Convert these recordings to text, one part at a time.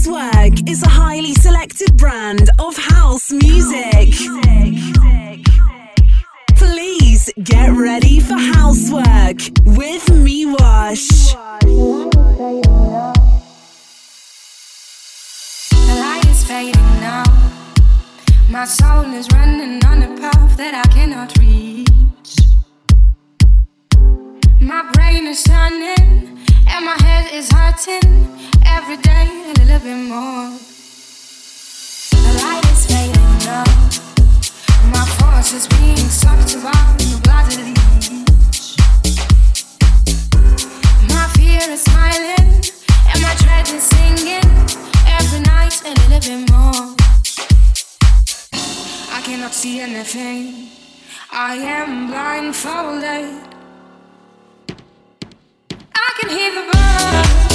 Housework is a highly selected brand of house music. Please get ready for housework with Miwash. The light is fading now. My soul is running on a path that I cannot reach. My brain is turning and my head is hurting every day a little bit more. The light is fading now. My force is being sucked around the bloody leech. My fear is smiling and my dread is singing every night a little bit more. I cannot see anything. I am blindfolded. Can hear the birds.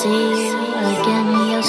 I can't believe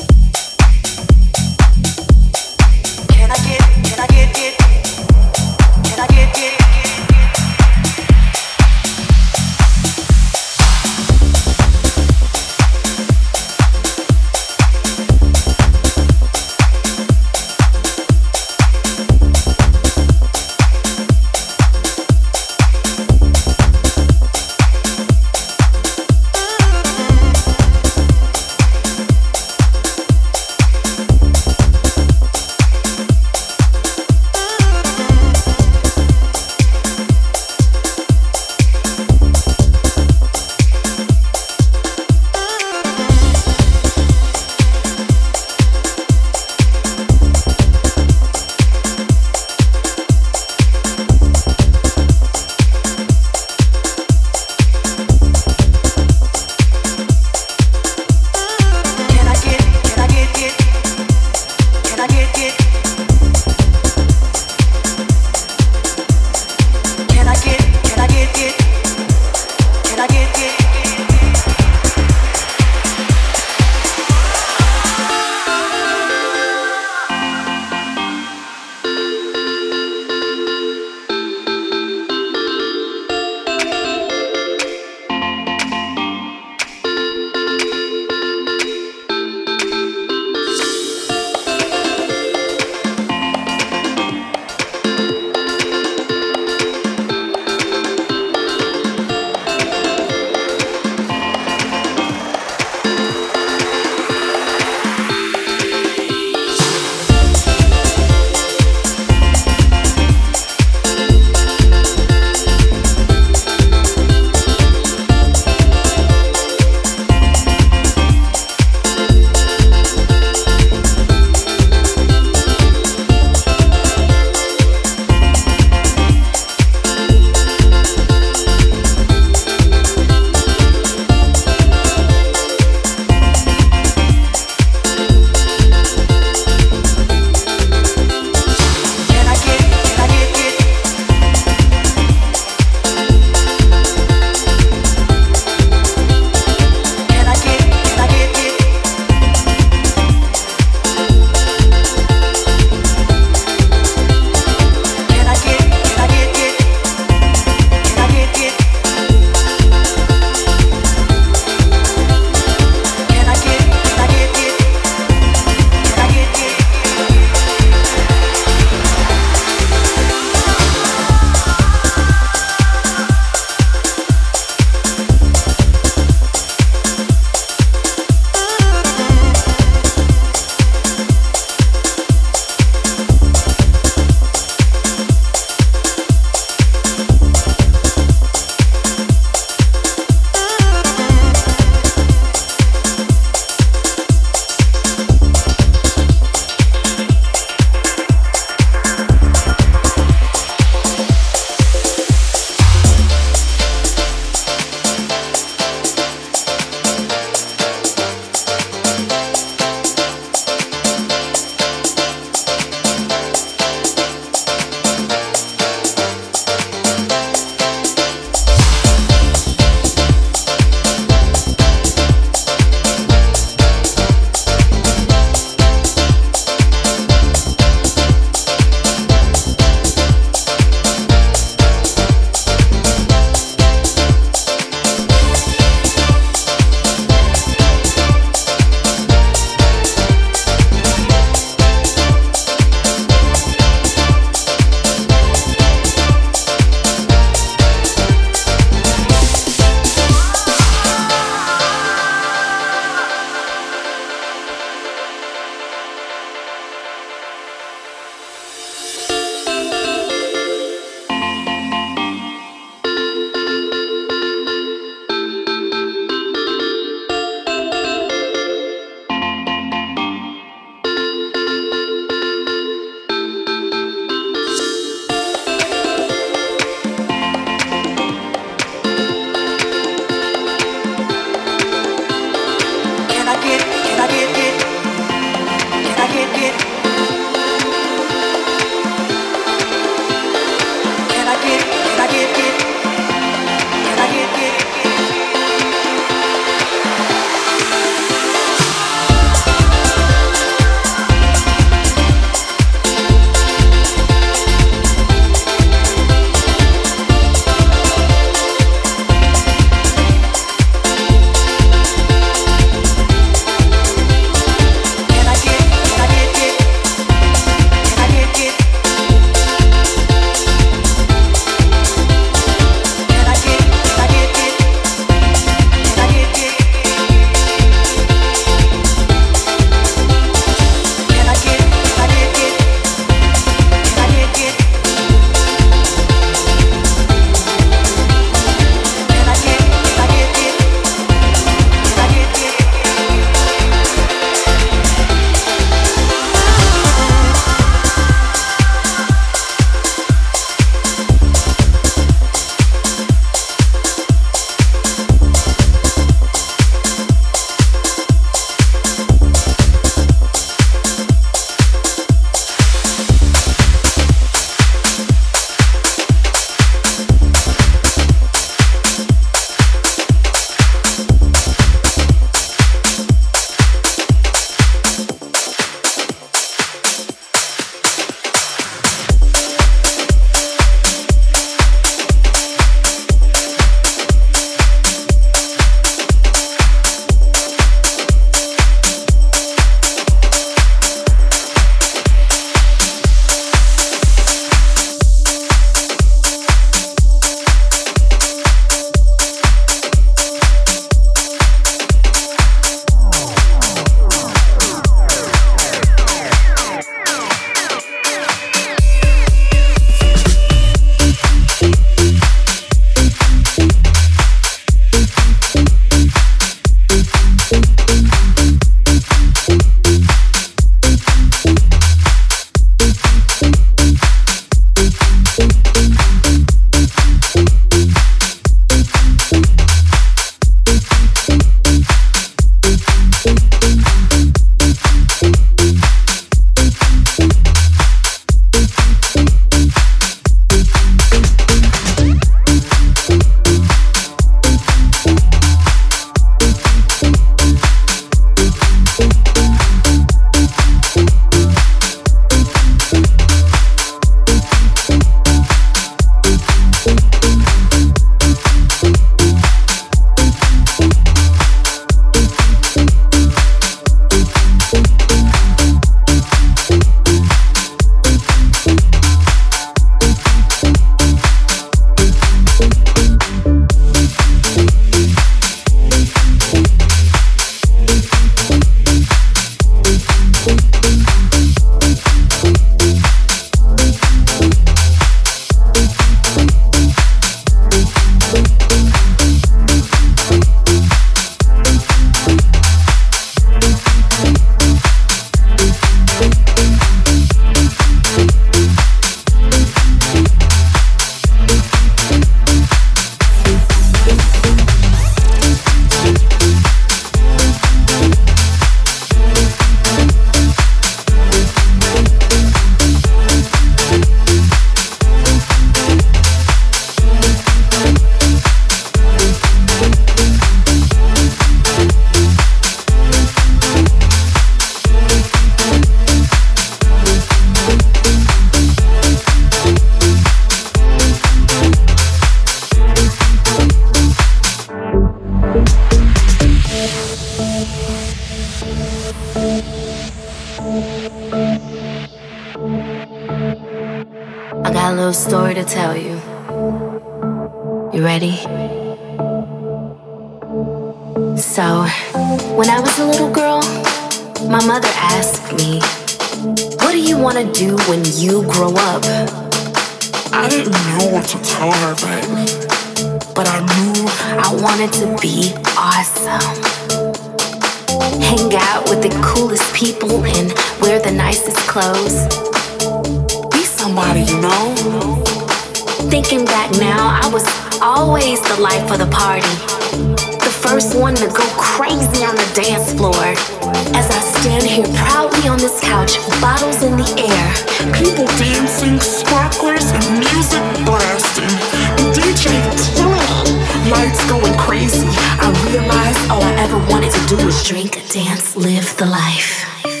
dance, live the life.